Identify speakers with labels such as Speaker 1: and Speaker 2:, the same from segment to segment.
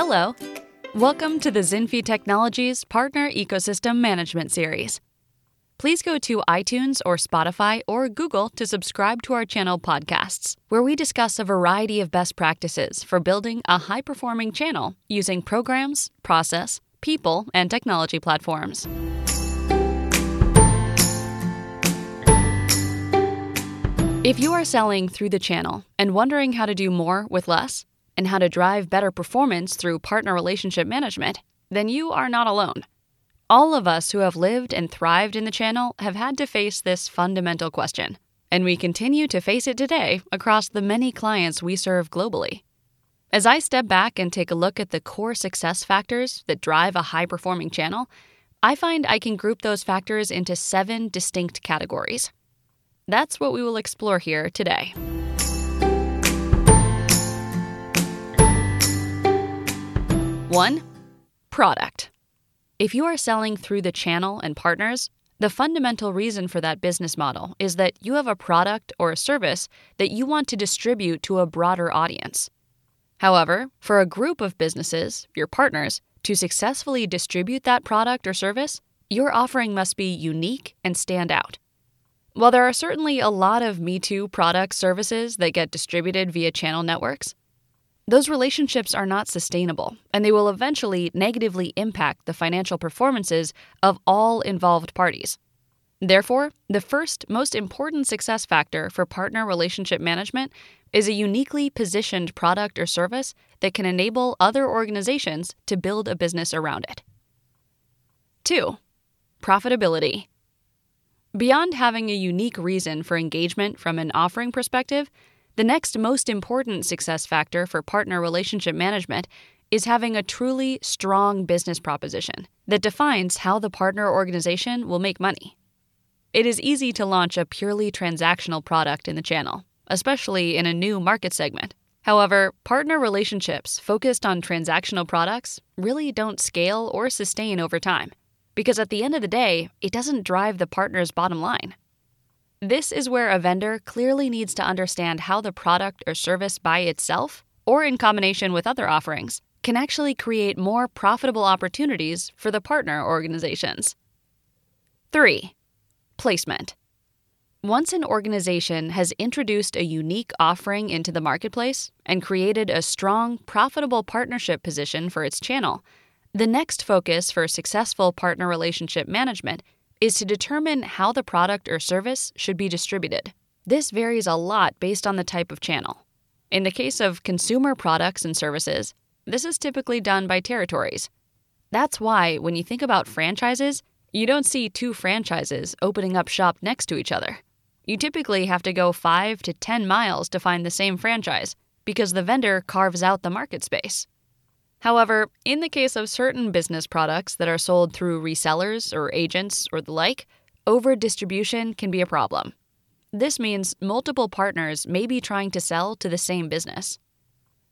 Speaker 1: Hello. Welcome to the Zinfi Technologies Partner Ecosystem Management Series. Please go to iTunes or Spotify or Google to subscribe to our channel podcasts, where we discuss a variety of best practices for building a high performing channel using programs, process, people, and technology platforms. If you are selling through the channel and wondering how to do more with less, and how to drive better performance through partner relationship management, then you are not alone. All of us who have lived and thrived in the channel have had to face this fundamental question, and we continue to face it today across the many clients we serve globally. As I step back and take a look at the core success factors that drive a high performing channel, I find I can group those factors into seven distinct categories. That's what we will explore here today. 1. Product. If you are selling through the channel and partners, the fundamental reason for that business model is that you have a product or a service that you want to distribute to a broader audience. However, for a group of businesses, your partners, to successfully distribute that product or service, your offering must be unique and stand out. While there are certainly a lot of Me Too product services that get distributed via channel networks, those relationships are not sustainable, and they will eventually negatively impact the financial performances of all involved parties. Therefore, the first most important success factor for partner relationship management is a uniquely positioned product or service that can enable other organizations to build a business around it. 2. Profitability. Beyond having a unique reason for engagement from an offering perspective, the next most important success factor for partner relationship management is having a truly strong business proposition that defines how the partner organization will make money. It is easy to launch a purely transactional product in the channel, especially in a new market segment. However, partner relationships focused on transactional products really don't scale or sustain over time because at the end of the day, it doesn't drive the partner's bottom line. This is where a vendor clearly needs to understand how the product or service by itself, or in combination with other offerings, can actually create more profitable opportunities for the partner organizations. 3. Placement. Once an organization has introduced a unique offering into the marketplace and created a strong, profitable partnership position for its channel, the next focus for successful partner relationship management is to determine how the product or service should be distributed. This varies a lot based on the type of channel. In the case of consumer products and services, this is typically done by territories. That's why, when you think about franchises, you don't see two franchises opening up shop next to each other. You typically have to go 5 to 10 miles to find the same franchise because the vendor carves out the market space. However, in the case of certain business products that are sold through resellers or agents or the like, over distribution can be a problem. This means multiple partners may be trying to sell to the same business.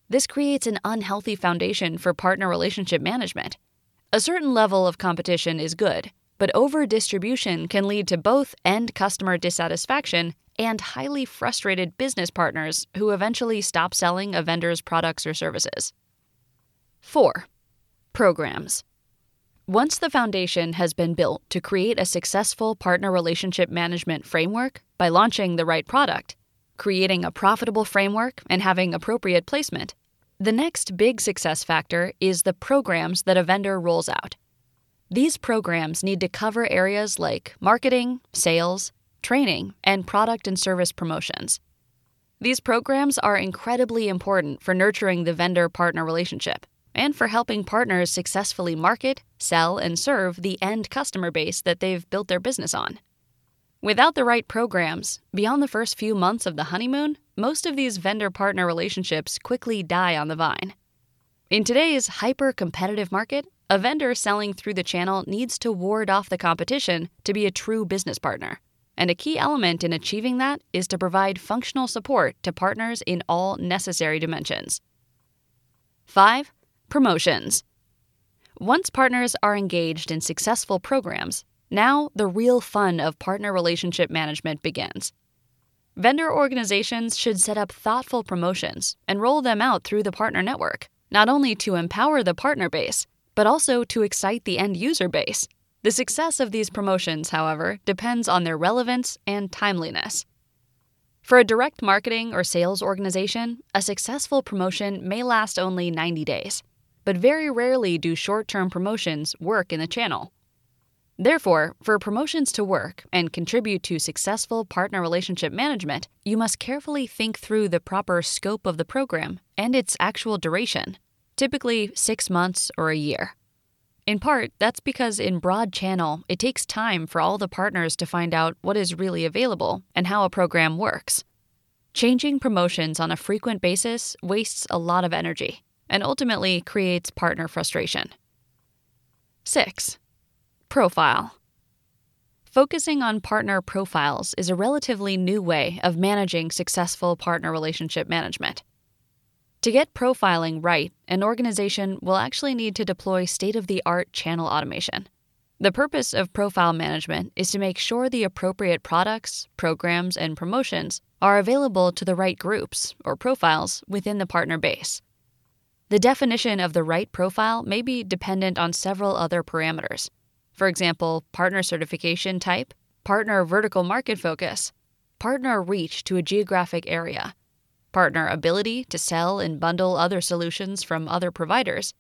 Speaker 1: This creates an unhealthy foundation for partner relationship management. A certain level of competition is good, but over distribution can lead to both end customer dissatisfaction and highly frustrated business partners who eventually stop selling a vendor's products or services. 4. Programs. Once the foundation has been built to create a successful partner relationship management framework by launching the right product, creating a profitable framework, and having appropriate placement, the next big success factor is the programs that a vendor rolls out. These programs need to cover areas like marketing, sales, training, and product and service promotions. These programs are incredibly important for nurturing the vendor partner relationship and for helping partners successfully market, sell, and serve the end customer base that they've built their business on. Without the right programs, beyond the first few months of the honeymoon, most of these vendor partner relationships quickly die on the vine. In today's hyper competitive market, a vendor selling through the channel needs to ward off the competition to be a true business partner. And a key element in achieving that is to provide functional support to partners in all necessary dimensions. 5. Promotions. Once partners are engaged in successful programs, now the real fun of partner relationship management begins. Vendor organizations should set up thoughtful promotions and roll them out through the partner network, not only to empower the partner base, but also to excite the end user base. The success of these promotions, however, depends on their relevance and timeliness. For a direct marketing or sales organization, a successful promotion may last only 90 days, but very rarely do short term promotions work in the channel. Therefore, for promotions to work and contribute to successful partner relationship management, you must carefully think through the proper scope of the program and its actual duration, typically six months or a year. In part, that's because in broad channel, it takes time for all the partners to find out what is really available and how a program works. Changing promotions on a frequent basis wastes a lot of energy and ultimately creates partner frustration. 6. Profile Focusing on partner profiles is a relatively new way of managing successful partner relationship management. To get profiling right, an organization will actually need to deploy state of the art channel automation. The purpose of profile management is to make sure the appropriate products, programs, and promotions are available to the right groups or profiles within the partner base. The definition of the right profile may be dependent on several other parameters. For example, partner certification type, partner vertical market focus, partner reach to a geographic area, partner ability to sell and bundle other solutions from other providers,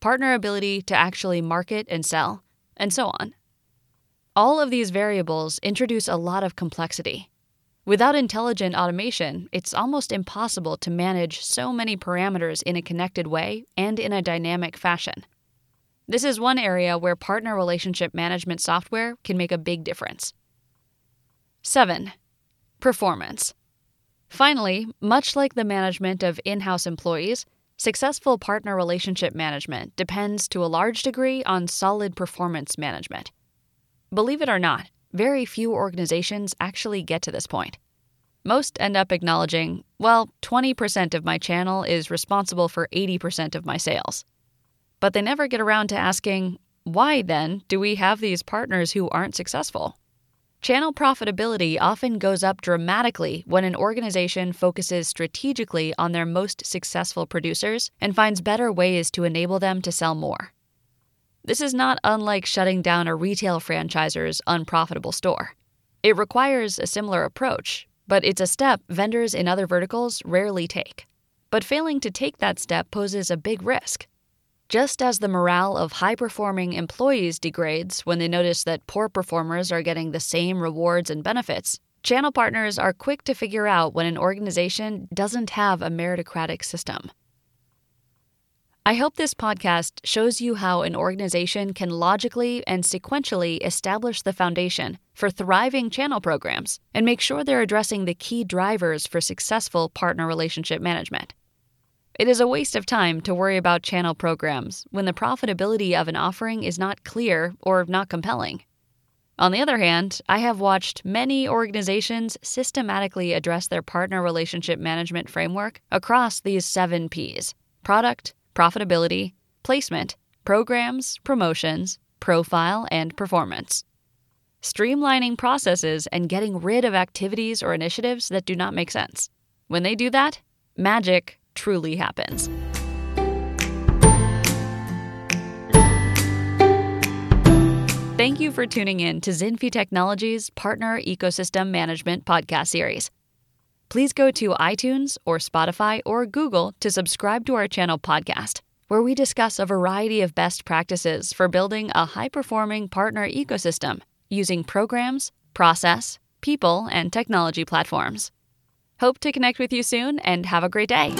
Speaker 1: partner ability to actually market and sell, and so on. All of these variables introduce a lot of complexity. Without intelligent automation, it's almost impossible to manage so many parameters in a connected way and in a dynamic fashion. This is one area where partner relationship management software can make a big difference. 7. Performance. Finally, much like the management of in house employees, successful partner relationship management depends to a large degree on solid performance management. Believe it or not, very few organizations actually get to this point. Most end up acknowledging, well, 20% of my channel is responsible for 80% of my sales. But they never get around to asking, why then do we have these partners who aren't successful? Channel profitability often goes up dramatically when an organization focuses strategically on their most successful producers and finds better ways to enable them to sell more. This is not unlike shutting down a retail franchisor's unprofitable store. It requires a similar approach, but it's a step vendors in other verticals rarely take. But failing to take that step poses a big risk just as the morale of high performing employees degrades when they notice that poor performers are getting the same rewards and benefits, channel partners are quick to figure out when an organization doesn't have a meritocratic system. I hope this podcast shows you how an organization can logically and sequentially establish the foundation for thriving channel programs and make sure they're addressing the key drivers for successful partner relationship management. It is a waste of time to worry about channel programs when the profitability of an offering is not clear or not compelling. On the other hand, I have watched many organizations systematically address their partner relationship management framework across these seven P's product, profitability, placement, programs, promotions, profile, and performance. Streamlining processes and getting rid of activities or initiatives that do not make sense. When they do that, magic truly happens. Thank you for tuning in to Zinfi Technologies Partner Ecosystem Management podcast series. Please go to iTunes or Spotify or Google to subscribe to our channel podcast, where we discuss a variety of best practices for building a high performing partner ecosystem using programs, process, people, and technology platforms. Hope to connect with you soon and have a great day.